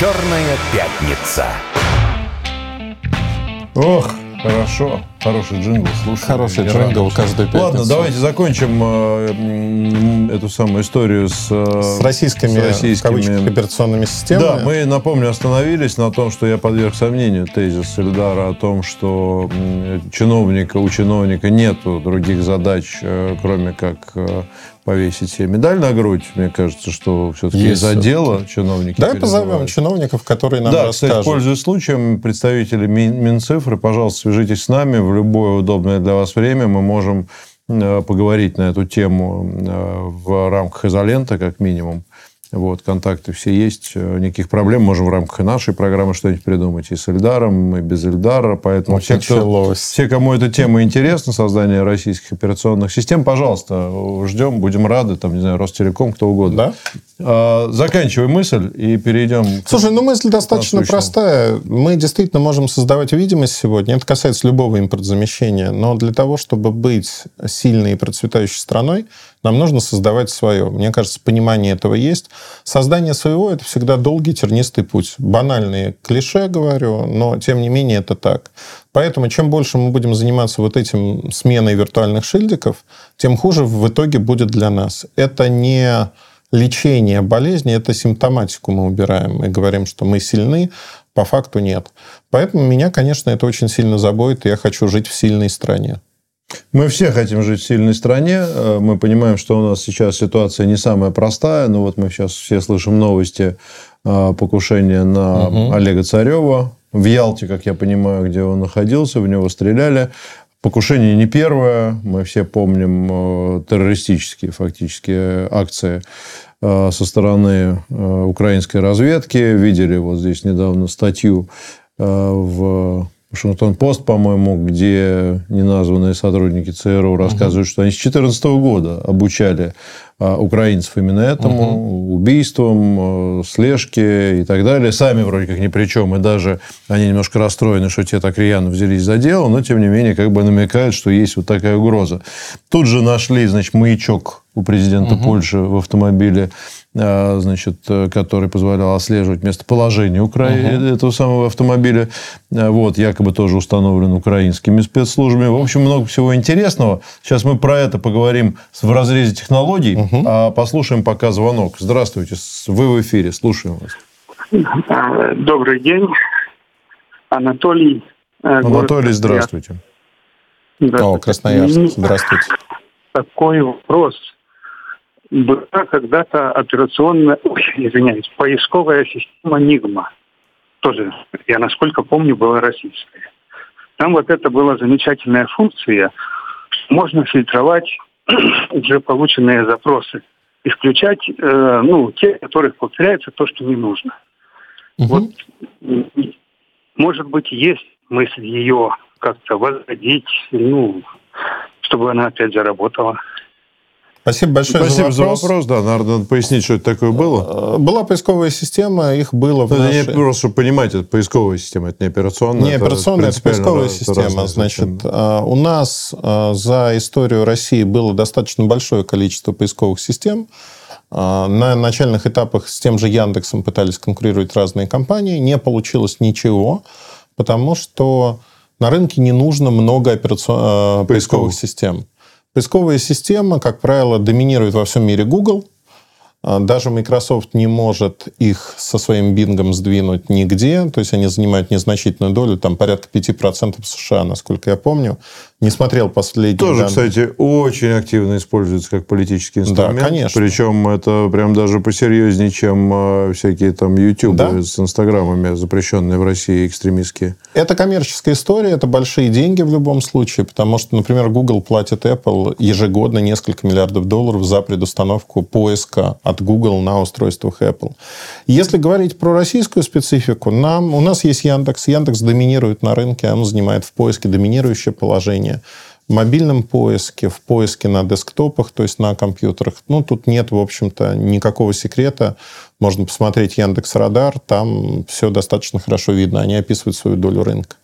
«Черная пятница». Ох, хорошо. Хороший джингл, слушай. Хороший джингл каждую пятницу. Ладно, давайте закончим э, эту самую историю с, э, с российскими, с российскими... операционными системами. Да, мы, напомню, остановились на том, что я подверг сомнению тезис Эльдара о том, что чиновника, у чиновника нету других задач, э, кроме как э, повесить себе медаль на грудь. Мне кажется, что все-таки есть за дело чиновники Давай позовем чиновников, которые нам да, расскажут. Кстати, пользуясь случаем, представители Минцифры, пожалуйста, свяжитесь с нами в любое удобное для вас время мы можем э, поговорить на эту тему э, в рамках изолента, как минимум. Вот, контакты все есть, э, никаких проблем. Можем в рамках и нашей программы что-нибудь придумать и с Эльдаром, и без Эльдара. Поэтому все, кто, все, кому эта тема интересна, создание российских операционных систем, пожалуйста, ждем, будем рады, там, не знаю, Ростелеком, кто угодно. Да? А, заканчивай мысль и перейдем... Слушай, ну мысль достаточно простая. Мы действительно можем создавать видимость сегодня. Это касается любого импортзамещения. Но для того, чтобы быть сильной и процветающей страной, нам нужно создавать свое. Мне кажется, понимание этого есть. Создание своего – это всегда долгий, тернистый путь. Банальные клише, говорю, но тем не менее это так. Поэтому чем больше мы будем заниматься вот этим сменой виртуальных шильдиков, тем хуже в итоге будет для нас. Это не лечение болезни, это симптоматику мы убираем и говорим, что мы сильны, по факту нет. Поэтому меня, конечно, это очень сильно заботит, и я хочу жить в сильной стране. Мы все хотим жить в сильной стране. Э, мы понимаем, что у нас сейчас ситуация не самая простая. Но вот мы сейчас все слышим новости э, покушения на угу. Олега Царева. В Ялте, как я понимаю, где он находился, в него стреляли. Покушение не первое. Мы все помним э, террористические фактически акции со стороны украинской разведки. Видели вот здесь недавно статью в Вашингтон-Пост, по-моему, где неназванные сотрудники ЦРУ рассказывают, угу. что они с 2014 года обучали а, украинцев именно этому, угу. убийствам, а, слежке и так далее. Сами вроде как ни при чем, и даже они немножко расстроены, что те так рьяно взялись за дело, но, тем не менее, как бы намекают, что есть вот такая угроза. Тут же нашли, значит, маячок у президента угу. Польши в автомобиле значит, э, который позволял отслеживать местоположение Укра... угу. этого самого автомобиля. Вот, якобы тоже установлен украинскими спецслужбами. В общем, много всего интересного. Сейчас мы про это поговорим в разрезе технологий, угу. а послушаем пока звонок. Здравствуйте, вы в эфире, слушаем вас. А, добрый день, Анатолий. Э, Анатолий, здравствуйте. здравствуйте. О, Красноярск, здравствуйте. Такой вопрос была когда-то операционная, ой, извиняюсь, поисковая система Нигма. Тоже, я насколько помню, была российская. Там вот это была замечательная функция. Можно фильтровать уже полученные запросы. Исключать, э, ну, те, которых повторяется то, что не нужно. Угу. Вот, может быть, есть мысль ее как-то возродить, ну, чтобы она опять заработала. Спасибо большое Спасибо за вопрос. за вопрос. Да, надо, пояснить, что это такое было. Э, была поисковая система, их было это нашей... не, Просто, чтобы понимать, это поисковая система, это не операционная. Не операционная, это поисковая раз, система. Значит, система. у нас э, за историю России было достаточно большое количество поисковых систем. Э, на начальных этапах с тем же Яндексом пытались конкурировать разные компании. Не получилось ничего, потому что на рынке не нужно много операцион... поисковых систем. Поисковая система, как правило, доминирует во всем мире Google. А, даже Microsoft не может их со своим бингом сдвинуть нигде. То есть они занимают незначительную долю, там порядка 5% в США, насколько я помню. Не смотрел последний. Тоже, данные. кстати, очень активно используется как политический инструмент. Да, конечно. Причем это прям даже посерьезнее, чем э, всякие там YouTube да? с инстаграмами, запрещенные в России экстремистские. Это коммерческая история, это большие деньги в любом случае, потому что, например, Google платит Apple ежегодно несколько миллиардов долларов за предустановку поиска от Google на устройствах Apple. Если говорить про российскую специфику, нам, у нас есть Яндекс. Яндекс доминирует на рынке, он занимает в поиске доминирующее положение. В мобильном поиске, в поиске на десктопах, то есть на компьютерах, ну, тут нет, в общем-то, никакого секрета. Можно посмотреть Яндекс Радар, там все достаточно хорошо видно, они описывают свою долю рынка.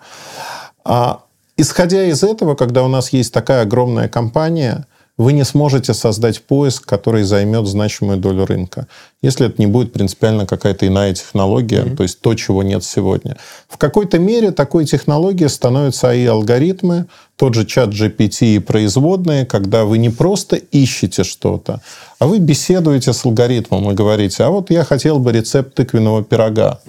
А исходя из этого, когда у нас есть такая огромная компания, вы не сможете создать поиск, который займет значимую долю рынка, если это не будет принципиально какая-то иная технология, mm-hmm. то есть то, чего нет сегодня. В какой-то мере такой технологией становятся AI-алгоритмы, тот же чат GPT и производные, когда вы не просто ищете что-то, а вы беседуете с алгоритмом и говорите, а вот я хотел бы рецепт тыквенного пирога.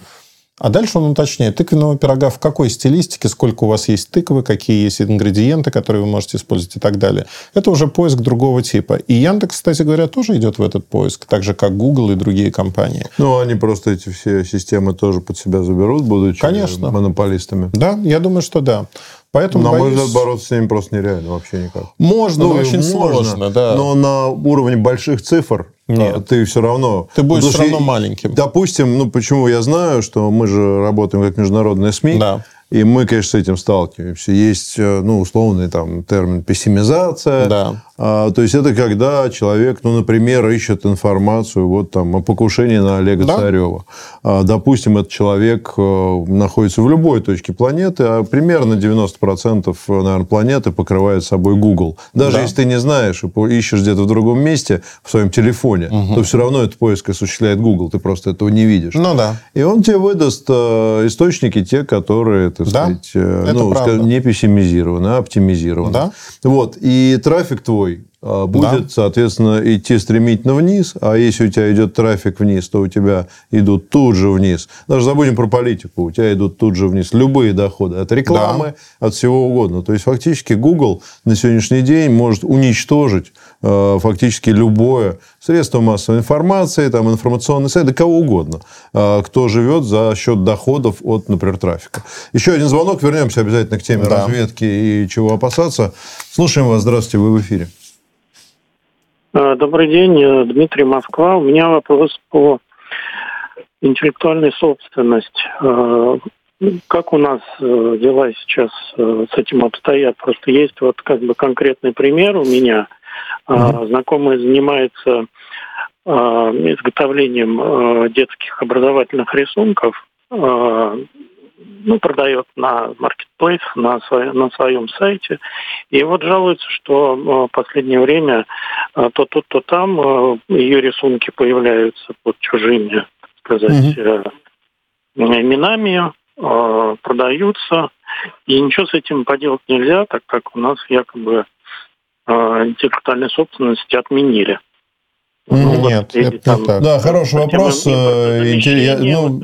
А дальше он уточняет, тыквенного пирога в какой стилистике, сколько у вас есть тыквы, какие есть ингредиенты, которые вы можете использовать и так далее. Это уже поиск другого типа. И Яндекс, кстати говоря, тоже идет в этот поиск, так же, как Google и другие компании. Ну, они просто эти все системы тоже под себя заберут, будучи Конечно. монополистами. Да, я думаю, что да. Поэтому, на боюсь... мой взгляд, бороться с ними просто нереально вообще никак. Можно, ну, очень можно, сложно, да. Но на уровне больших цифр нет. А, ты все равно... Ты будешь все равно маленьким. Допустим, ну почему я знаю, что мы же работаем как международные СМИ. Да. И мы, конечно, с этим сталкиваемся. Есть, э, ну, условный там термин пессимизация. Да. А, то есть это когда человек, ну, например, ищет информацию вот там о покушении на Олега да? Царева. А, допустим, этот человек э, находится в любой точке планеты, а примерно 90% наверное, планеты покрывает собой Google. Даже да. если ты не знаешь и ищешь где-то в другом месте в своем телефоне, угу. то все равно этот поиск осуществляет Google. Ты просто этого не видишь. Ну да. И он тебе выдаст э, источники те, которые, так да? сказать, э, ну, скажем, не пессимизированы, а оптимизированы. Да. Вот. И трафик твой будет, да. соответственно, идти стремительно вниз, а если у тебя идет трафик вниз, то у тебя идут тут же вниз. Даже забудем про политику, у тебя идут тут же вниз любые доходы от рекламы, да. от всего угодно. То есть, фактически, Google на сегодняшний день может уничтожить э, фактически любое средство массовой информации, там, информационный сайт, да кого угодно, э, кто живет за счет доходов от, например, трафика. Еще один звонок, вернемся обязательно к теме да. разведки и чего опасаться. Слушаем вас, здравствуйте, вы в эфире. Э, добрый день, э, Дмитрий Москва. У меня вопрос по интеллектуальной собственности. Э, как у нас дела сейчас с этим обстоят? Просто есть вот как бы конкретный пример у меня. Mm-hmm. Знакомый занимается изготовлением детских образовательных рисунков ну, продает на маркетплейс, на, свой, на своем сайте. И вот жалуется, что э, в последнее время э, то тут, то там э, ее рисунки появляются под чужими, так сказать, именами, продаются. И ничего с этим поделать нельзя, так как у нас якобы интеллектуальной собственности отменили. Ну, Нет, вот, это там. Да, хороший вопрос. Интерес, ну,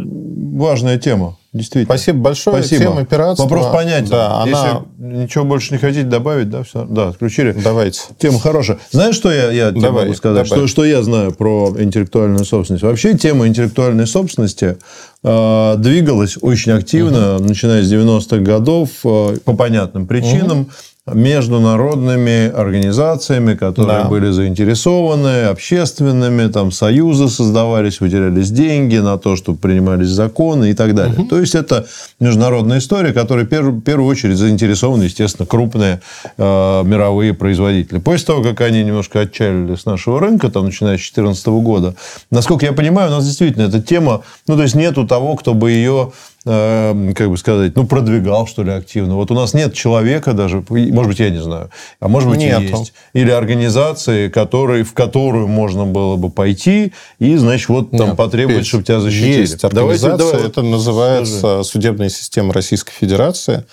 важная тема. Действительно. Спасибо большое. Спасибо. Тема пиратства. Вопрос понятен. Да, она... Если ничего больше не хотите добавить, да, все. Да, отключили. Давайте. Тема хорошая. Знаешь, что я, я тебе могу сказать? Что, что я знаю про интеллектуальную собственность? Вообще, тема интеллектуальной собственности э, двигалась очень активно, угу. начиная с 90-х годов, э, по понятным причинам. Угу международными организациями, которые да. были заинтересованы, общественными, там союзы создавались, выделялись деньги на то, чтобы принимались законы и так далее. Угу. То есть это международная история, которой в первую, очередь заинтересованы, естественно, крупные э, мировые производители. После того, как они немножко отчалили с нашего рынка, там, начиная с 2014 года, насколько я понимаю, у нас действительно эта тема, ну, то есть нету того, кто бы ее как бы сказать, ну, продвигал, что ли, активно. Вот у нас нет человека даже, может быть, я не знаю, а может быть, Нету. есть. Или организации, которые, в которую можно было бы пойти и, значит, вот там Нет, потребовать, чтобы тебя защитили. Есть организация, давайте, давай, это называется скажи. судебная система Российской Федерации.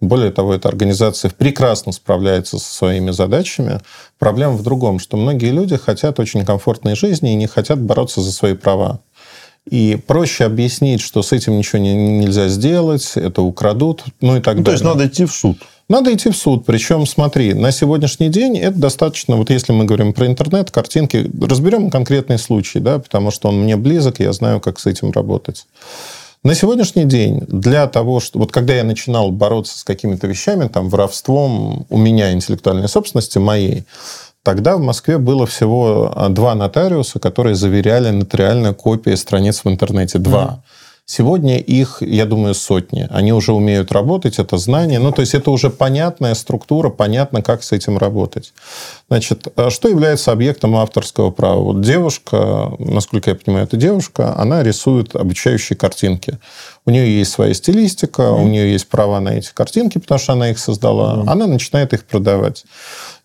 Более того, эта организация прекрасно справляется со своими задачами. Проблема в другом, что многие люди хотят очень комфортной жизни и не хотят бороться за свои права. И проще объяснить, что с этим ничего не, нельзя сделать, это украдут, ну и так ну, далее. То есть надо идти в суд. Надо идти в суд. Причем, смотри, на сегодняшний день это достаточно, вот если мы говорим про интернет, картинки, разберем конкретный случай, да, потому что он мне близок, я знаю, как с этим работать. На сегодняшний день для того, что... Вот когда я начинал бороться с какими-то вещами, там, воровством у меня интеллектуальной собственности моей, Тогда в Москве было всего а, два нотариуса, которые заверяли нотариальные копии страниц в интернете. Два. Mm. Сегодня их, я думаю, сотни. Они уже умеют работать, это знание. Ну, то есть это уже понятная структура, понятно, как с этим работать. Значит, а что является объектом авторского права? Вот девушка, насколько я понимаю, это девушка, она рисует обучающие картинки. У нее есть своя стилистика, mm. у нее есть права на эти картинки, потому что она их создала. Mm. Она начинает их продавать.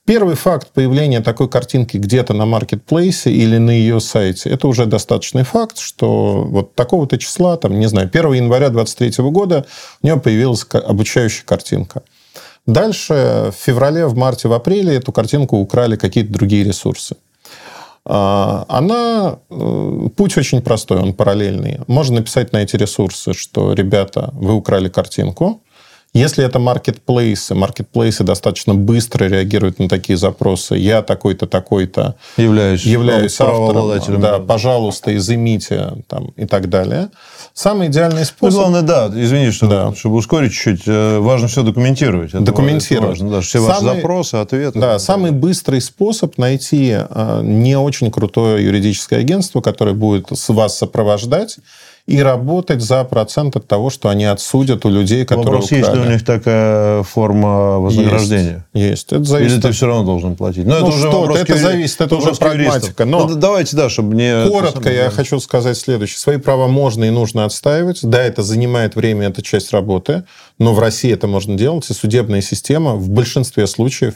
Первый факт появления такой картинки где-то на маркетплейсе или на ее сайте, это уже достаточный факт, что вот такого-то числа, там, не знаю, 1 января 2023 года у нее появилась обучающая картинка. Дальше в феврале, в марте, в апреле эту картинку украли какие-то другие ресурсы. А, она... Э, путь очень простой, он параллельный. Можно написать на эти ресурсы, что, ребята, вы украли картинку, если это маркетплейсы, маркетплейсы достаточно быстро реагируют на такие запросы. Я такой-то, такой-то являюсь, являюсь автором. Да, пожалуйста, изымите там, и так далее. Самый идеальный ну, способ... Ну, главное, да, извини, что, да. чтобы ускорить чуть-чуть, э, важно все документировать. Это документировать. важно, да, все самый, ваши запросы, ответы. Да, самый быстрый способ найти э, не очень крутое юридическое агентство, которое будет вас сопровождать, и работать за процент от того, что они отсудят у людей, которые Вопрос, украли. есть ли у них такая форма вознаграждения? Есть. есть. Это зависит Или ты все равно должен платить? Но ну, это что уже это юри... зависит, это уже прагматика. Но ну, давайте, да, чтобы не... Коротко я хочу сказать следующее. Свои права можно и нужно отстаивать. Да, это занимает время, это часть работы, но в России это можно делать, и судебная система в большинстве случаев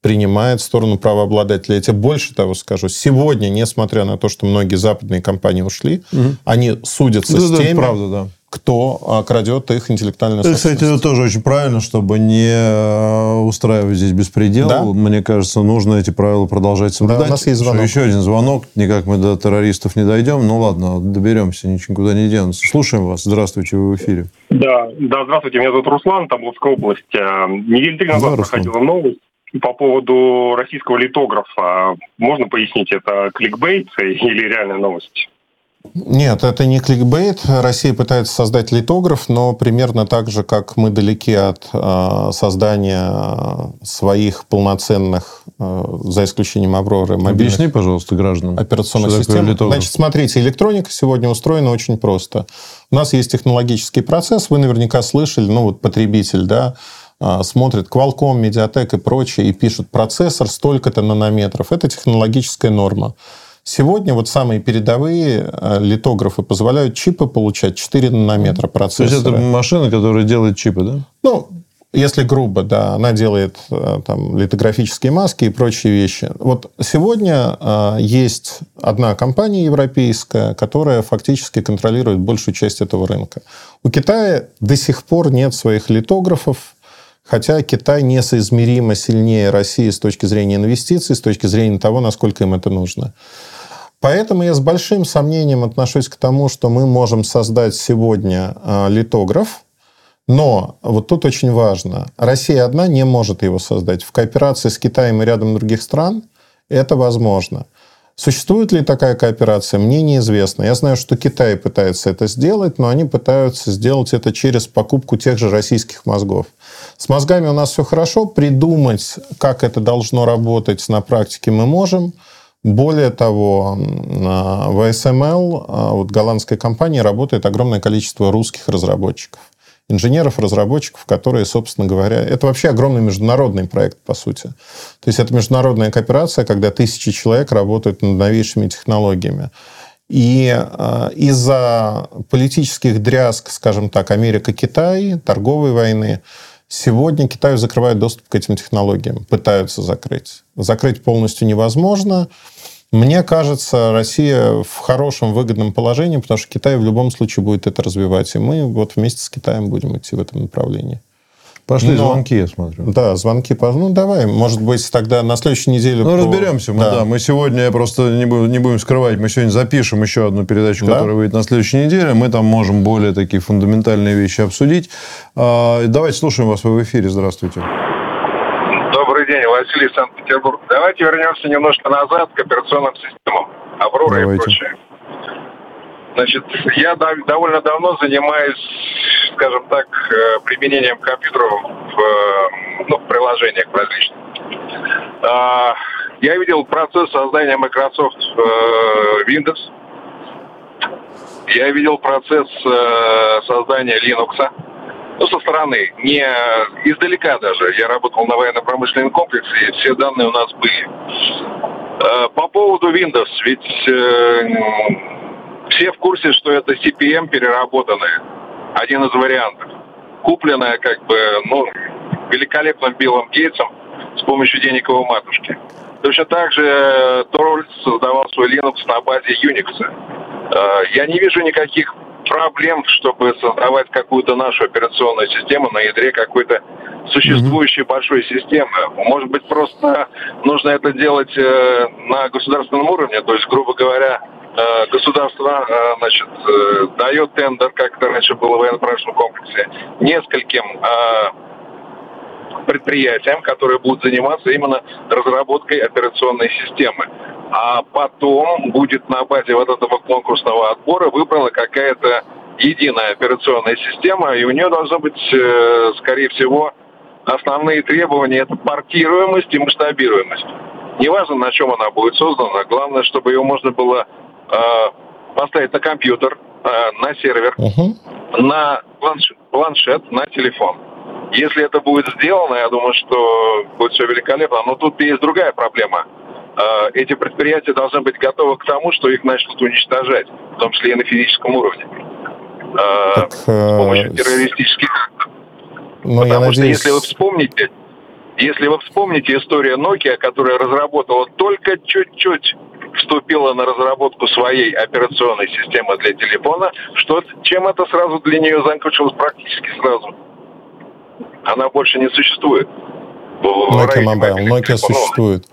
принимает сторону правообладателя. Я тебе больше того скажу. Сегодня, несмотря на то, что многие западные компании ушли, угу. они судятся да, с теми, правда, да. кто крадет их интеллектуальную это, собственность. Кстати, это тоже очень правильно, чтобы не э, устраивать здесь беспредел. Да? Мне кажется, нужно эти правила продолжать соблюдать. Да, у нас есть звонок. Еще один звонок. Никак мы до террористов не дойдем. Ну ладно, доберемся, ничего никуда не денутся. Слушаем вас. Здравствуйте, вы в эфире. Да, да, здравствуйте. Меня зовут Руслан, Тамбовская область. Э, неделю три назад да, проходила новость по поводу российского литографа. Можно пояснить, это кликбейт или реальная новость? Нет, это не кликбейт. Россия пытается создать литограф, но примерно так же, как мы далеки от э, создания своих полноценных, э, за исключением Авроры, мобильных... Объясни, пожалуйста, гражданам. Операционных систем. Значит, смотрите, электроника сегодня устроена очень просто. У нас есть технологический процесс, вы наверняка слышали, ну вот потребитель, да, смотрят Qualcomm, Mediatek и прочее, и пишут процессор столько-то нанометров. Это технологическая норма. Сегодня вот самые передовые а, литографы позволяют чипы получать 4 нанометра процессора. То есть это машина, которая делает чипы, да? Ну, если грубо, да, она делает а, там литографические маски и прочие вещи. Вот сегодня есть одна компания европейская, которая фактически контролирует большую часть этого рынка. У Китая до сих пор нет своих литографов, Хотя Китай несоизмеримо сильнее России с точки зрения инвестиций, с точки зрения того, насколько им это нужно. Поэтому я с большим сомнением отношусь к тому, что мы можем создать сегодня а, литограф, но вот тут очень важно, Россия одна не может его создать. В кооперации с Китаем и рядом других стран это возможно. Существует ли такая кооперация, мне неизвестно. Я знаю, что Китай пытается это сделать, но они пытаются сделать это через покупку тех же российских мозгов. С мозгами у нас все хорошо. Придумать, как это должно работать на практике мы можем. Более того, в ASML, а, вот голландской компании, работает огромное количество русских разработчиков. Инженеров, разработчиков, которые, собственно говоря, это вообще огромный международный проект, по сути. То есть это международная кооперация, когда тысячи человек работают над новейшими технологиями. И э, из-за политических дрязг, скажем так, Америка-Китай, торговой войны, Сегодня Китаю закрывают доступ к этим технологиям, пытаются закрыть. Закрыть полностью невозможно. Мне кажется, Россия в хорошем выгодном положении, потому что Китай в любом случае будет это развивать, и мы вот вместе с Китаем будем идти в этом направлении. Пошли Но, звонки, я смотрю. Да, звонки. Ну, давай, может быть, тогда на следующей неделе... Ну, по... разберемся мы, да. да. Мы сегодня, просто не будем, не будем скрывать, мы сегодня запишем еще одну передачу, да? которая выйдет на следующей неделе. Мы там можем более такие фундаментальные вещи обсудить. А, давайте слушаем вас в эфире. Здравствуйте. Добрый день, Василий, Санкт-Петербург. Давайте вернемся немножко назад к операционным системам. Аврора Давайте. и прочее. Значит, я довольно давно занимаюсь, скажем так, э, применением компьютеров в, э, ну, в приложениях различных. А, я видел процесс создания Microsoft э, Windows. Я видел процесс создания Linux. Ну, со стороны, не издалека даже. Я работал на военно-промышленном комплексе, и все данные у нас были. По поводу Windows, ведь все в курсе, что это CPM переработанная. Один из вариантов. Купленная как бы, ну, великолепным Биллом Гейтсом с помощью денег его матушки. Точно так же Торвальдс создавал свой Linux на базе Unix. Я не вижу никаких проблем, чтобы создавать какую-то нашу операционную систему на ядре какой-то существующей mm-hmm. большой системы. Может быть, просто нужно это делать э, на государственном уровне, то есть, грубо говоря, э, государство э, значит, э, дает тендер, как это раньше было в военно-промышленном комплексе, нескольким предприятиям, которые будут заниматься именно разработкой операционной системы а потом будет на базе вот этого конкурсного отбора выбрана какая-то единая операционная система, и у нее должно быть, э, скорее всего, основные требования – это портируемость и масштабируемость. Неважно, на чем она будет создана, главное, чтобы ее можно было э, поставить на компьютер, э, на сервер, uh-huh. на планшет, планшет, на телефон. Если это будет сделано, я думаю, что будет все великолепно. Но тут есть другая проблема – эти предприятия должны быть готовы к тому, что их начнут уничтожать, в том числе и на физическом уровне. Э, так, с помощью террористических актов. Ну, Потому я что надеюсь... если вы вспомните, если вы вспомните историю Nokia, которая разработала только чуть-чуть вступила на разработку своей операционной системы для телефона, что чем это сразу для нее закончилось практически сразу. Она больше не существует. Nokia Mobile, Nokia существует.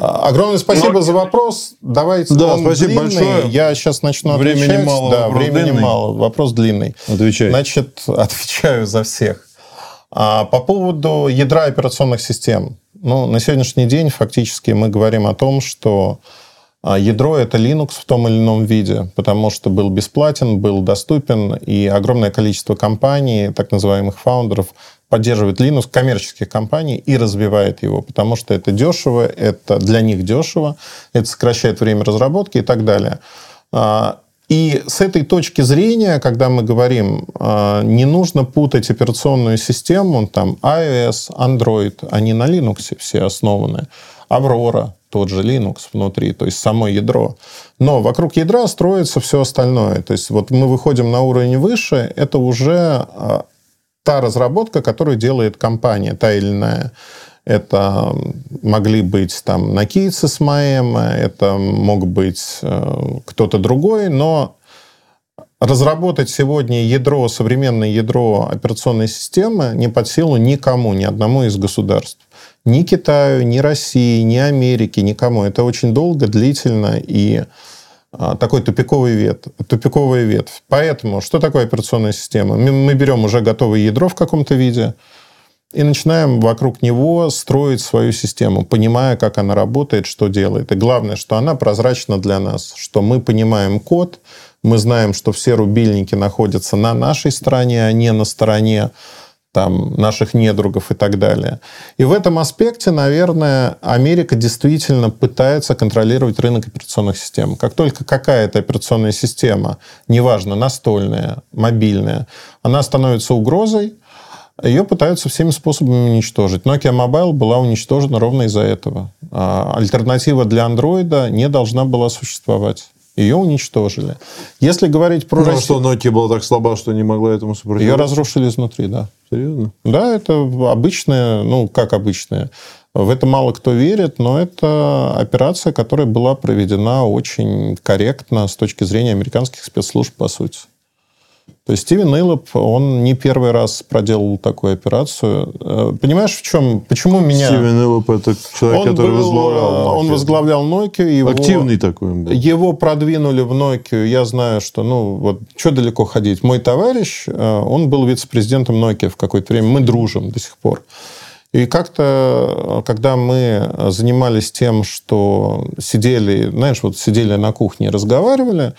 Огромное спасибо Но... за вопрос. Давайте. Да, спасибо длинный. большое. Я сейчас начну времени отвечать. Мало, да, времени длинный. мало. Вопрос длинный. Отвечай. Значит, отвечаю за всех. А, по поводу ядра операционных систем. Ну, на сегодняшний день фактически мы говорим о том, что а, ядро это Linux в том или ином виде, потому что был бесплатен, был доступен, и огромное количество компаний, так называемых фаундеров, поддерживает Linux коммерческих компаний и развивает его, потому что это дешево, это для них дешево, это сокращает время разработки и так далее. А, и с этой точки зрения, когда мы говорим, а, не нужно путать операционную систему, там iOS, Android, они на Linux все основаны. Aurora, тот же Linux внутри, то есть само ядро. Но вокруг ядра строится все остальное. То есть вот мы выходим на уровень выше, это уже а, та разработка, которую делает компания, та или иная. Это могли быть там накидцы с МАЭМ, это мог быть э, кто-то другой, но разработать сегодня ядро, современное ядро операционной системы не под силу никому, ни одному из государств. Ни Китаю, ни России, ни Америке, никому. Это очень долго, длительно и такой тупиковый вет, тупиковая ветвь. Поэтому что такое операционная система? Мы берем уже готовое ядро в каком-то виде и начинаем вокруг него строить свою систему, понимая, как она работает, что делает. И главное, что она прозрачна для нас, что мы понимаем код, мы знаем, что все рубильники находятся на нашей стороне, а не на стороне там, наших недругов и так далее. И в этом аспекте, наверное, Америка действительно пытается контролировать рынок операционных систем. Как только какая-то операционная система, неважно, настольная, мобильная, она становится угрозой, ее пытаются всеми способами уничтожить. Nokia Mobile была уничтожена ровно из-за этого. А альтернатива для Android не должна была существовать. Ее уничтожили. Если говорить про... Ну, а что Nokia была так слаба, что не могла этому сопротивляться? Ее разрушили изнутри, да. Серьезно? Да, это обычная, ну, как обычная. В это мало кто верит, но это операция, которая была проведена очень корректно с точки зрения американских спецслужб, по сути. То есть Стивен Эйлоп, он не первый раз проделал такую операцию. Э, понимаешь, в чем? Почему меня... Стивен Эйлоп – это человек, он который был, возглавлял Nokia. Он возглавлял Nokia. Его, Активный такой он был. Его продвинули в Nokia. Я знаю, что, ну, вот, что далеко ходить. Мой товарищ, э, он был вице-президентом Nokia в какое-то время. Мы дружим до сих пор. И как-то, когда мы занимались тем, что сидели, знаешь, вот сидели на кухне и разговаривали,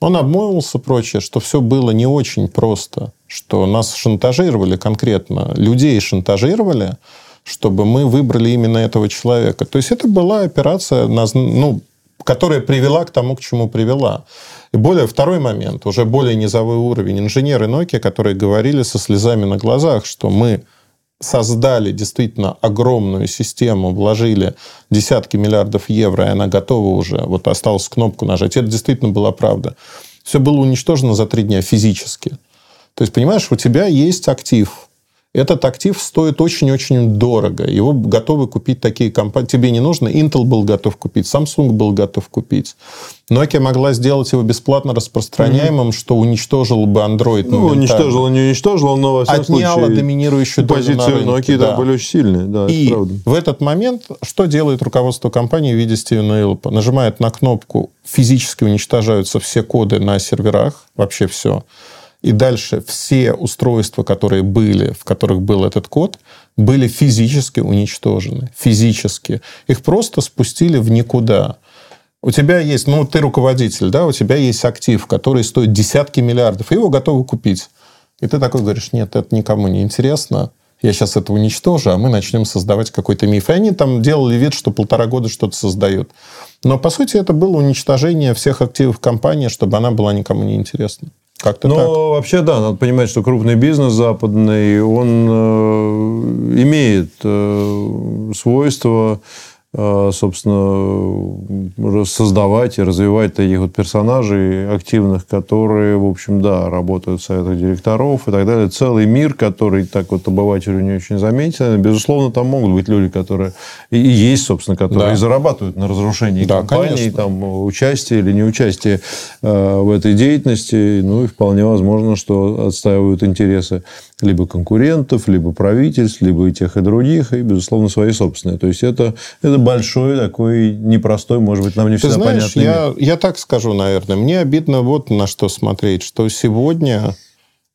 он обмолвился прочее, что все было не очень просто, что нас шантажировали конкретно, людей шантажировали, чтобы мы выбрали именно этого человека. То есть это была операция, ну, которая привела к тому, к чему привела. И более второй момент, уже более низовой уровень. Инженеры Nokia, которые говорили со слезами на глазах, что мы создали действительно огромную систему, вложили десятки миллиардов евро, и она готова уже, вот осталось кнопку нажать. Это действительно была правда. Все было уничтожено за три дня физически. То есть, понимаешь, у тебя есть актив. Этот актив стоит очень-очень дорого. Его готовы купить такие компании. Тебе не нужно. Intel был готов купить, Samsung был готов купить. Nokia могла сделать его бесплатно распространяемым, mm-hmm. что уничтожило бы Android. Ну, уничтожило, не уничтожило, но во всяком Отняло случае, доминирующую долю позиции на рынке. Nokia да. были очень сильные. Да, И в этот момент что делает руководство компании в виде Стивена Илпа? Нажимает на кнопку, физически уничтожаются все коды на серверах, вообще все. И дальше все устройства, которые были, в которых был этот код, были физически уничтожены. Физически. Их просто спустили в никуда. У тебя есть, ну, ты руководитель, да, у тебя есть актив, который стоит десятки миллиардов, и его готовы купить. И ты такой говоришь, нет, это никому не интересно, я сейчас это уничтожу, а мы начнем создавать какой-то миф. И они там делали вид, что полтора года что-то создают. Но, по сути, это было уничтожение всех активов компании, чтобы она была никому не интересна. Как-то Но так. вообще, да, надо понимать, что крупный бизнес западный, он э, имеет э, свойство собственно, создавать и развивать таких вот персонажей активных, которые, в общем, да, работают в советах директоров и так далее. Целый мир, который так вот обывателю не очень заметен. Безусловно, там могут быть люди, которые и есть, собственно, которые да. зарабатывают на разрушении да, компании, конечно. там, участие или неучастие э, в этой деятельности. Ну, и вполне возможно, что отстаивают интересы либо конкурентов, либо правительств, либо и тех, и других, и, безусловно, свои собственные. То есть, это, это большой такой непростой, может быть, нам не Ты всегда знаешь, понятный я, я так скажу, наверное. Мне обидно вот на что смотреть, что сегодня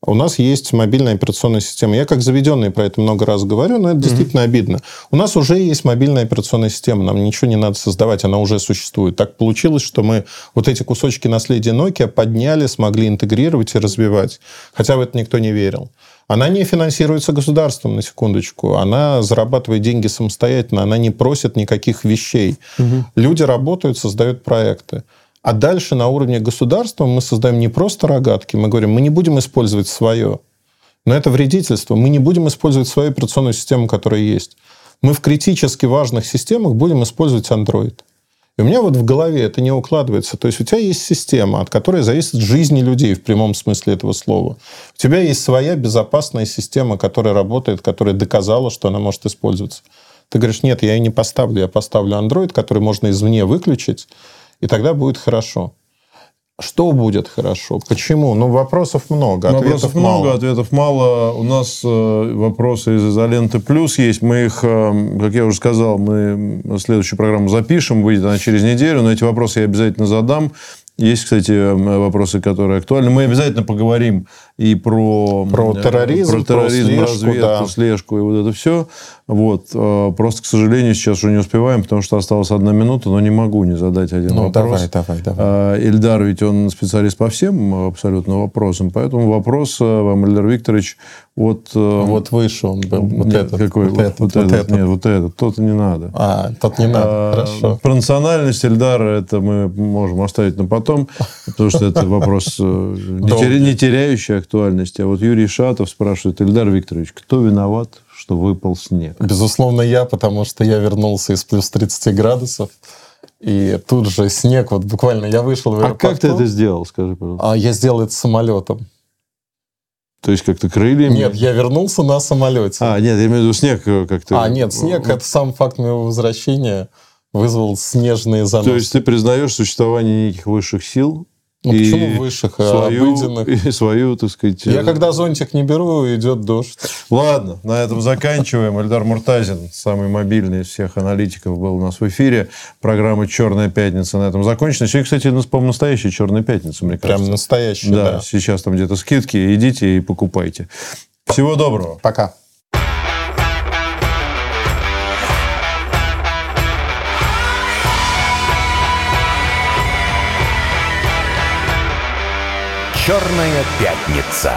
у нас есть мобильная операционная система. Я как заведенный про это много раз говорю, но это mm-hmm. действительно обидно. У нас уже есть мобильная операционная система, нам ничего не надо создавать, она уже существует. Так получилось, что мы вот эти кусочки наследия Nokia подняли, смогли интегрировать и развивать. Хотя в это никто не верил. Она не финансируется государством, на секундочку. Она зарабатывает деньги самостоятельно, она не просит никаких вещей. Угу. Люди работают, создают проекты. А дальше на уровне государства мы создаем не просто рогатки, мы говорим, мы не будем использовать свое. Но это вредительство. Мы не будем использовать свою операционную систему, которая есть. Мы в критически важных системах будем использовать Android. И у меня вот в голове это не укладывается. То есть у тебя есть система, от которой зависит жизнь людей в прямом смысле этого слова. У тебя есть своя безопасная система, которая работает, которая доказала, что она может использоваться. Ты говоришь, нет, я ее не поставлю, я поставлю Android, который можно извне выключить, и тогда будет хорошо. Что будет хорошо? Почему? Ну, вопросов много, вопросов ответов много, мало. ответов мало. У нас э, вопросы из изоленты плюс есть. Мы их, э, как я уже сказал, мы следующую программу запишем, выйдет она через неделю, но эти вопросы я обязательно задам. Есть, кстати, вопросы, которые актуальны. Мы обязательно поговорим и про, про терроризм, про, терроризм, про слежку, разведку, да. слежку и вот это все. Вот. Э, просто, к сожалению, сейчас уже не успеваем, потому что осталась одна минута, но не могу не задать один ну, вопрос. Давай, давай, давай. Э, Ильдар, ведь он специалист по всем абсолютно вопросам, поэтому вопрос э, вам, Ильдар Викторович, вот... Вот выше он был, вот нет, этот. Какой? Вот, вот, этот, вот этот, этот. Нет, вот этот. Тот не надо. А, тот не надо, а, хорошо. Про национальность Ильдара это мы можем оставить на потом, потому что это вопрос не теряющий актуальности. А вот Юрий Шатов спрашивает, Ильдар Викторович, кто виноват что выпал снег? Безусловно, я, потому что я вернулся из плюс 30 градусов. И тут же снег, вот буквально я вышел в аэропорту. А как ты это сделал, скажи, пожалуйста? А я сделал это самолетом. То есть как-то крыльями? Нет, я вернулся на самолете. А, нет, я имею в виду снег как-то... А, нет, снег — это сам факт моего возвращения вызвал снежные заносы. То есть ты признаешь существование неких высших сил, ну, и почему высших, а свою, обыденных? И свою, так сказать... Я когда зонтик не беру, идет дождь. Ладно, на этом заканчиваем. Эльдар Муртазин, самый мобильный из всех аналитиков, был у нас в эфире. Программа «Черная пятница» на этом закончена. Сегодня, кстати, по-моему, настоящая «Черная пятница», мне кажется. Прям настоящая, да. да. Сейчас там где-то скидки. Идите и покупайте. Всего доброго. Пока. «Черная пятница».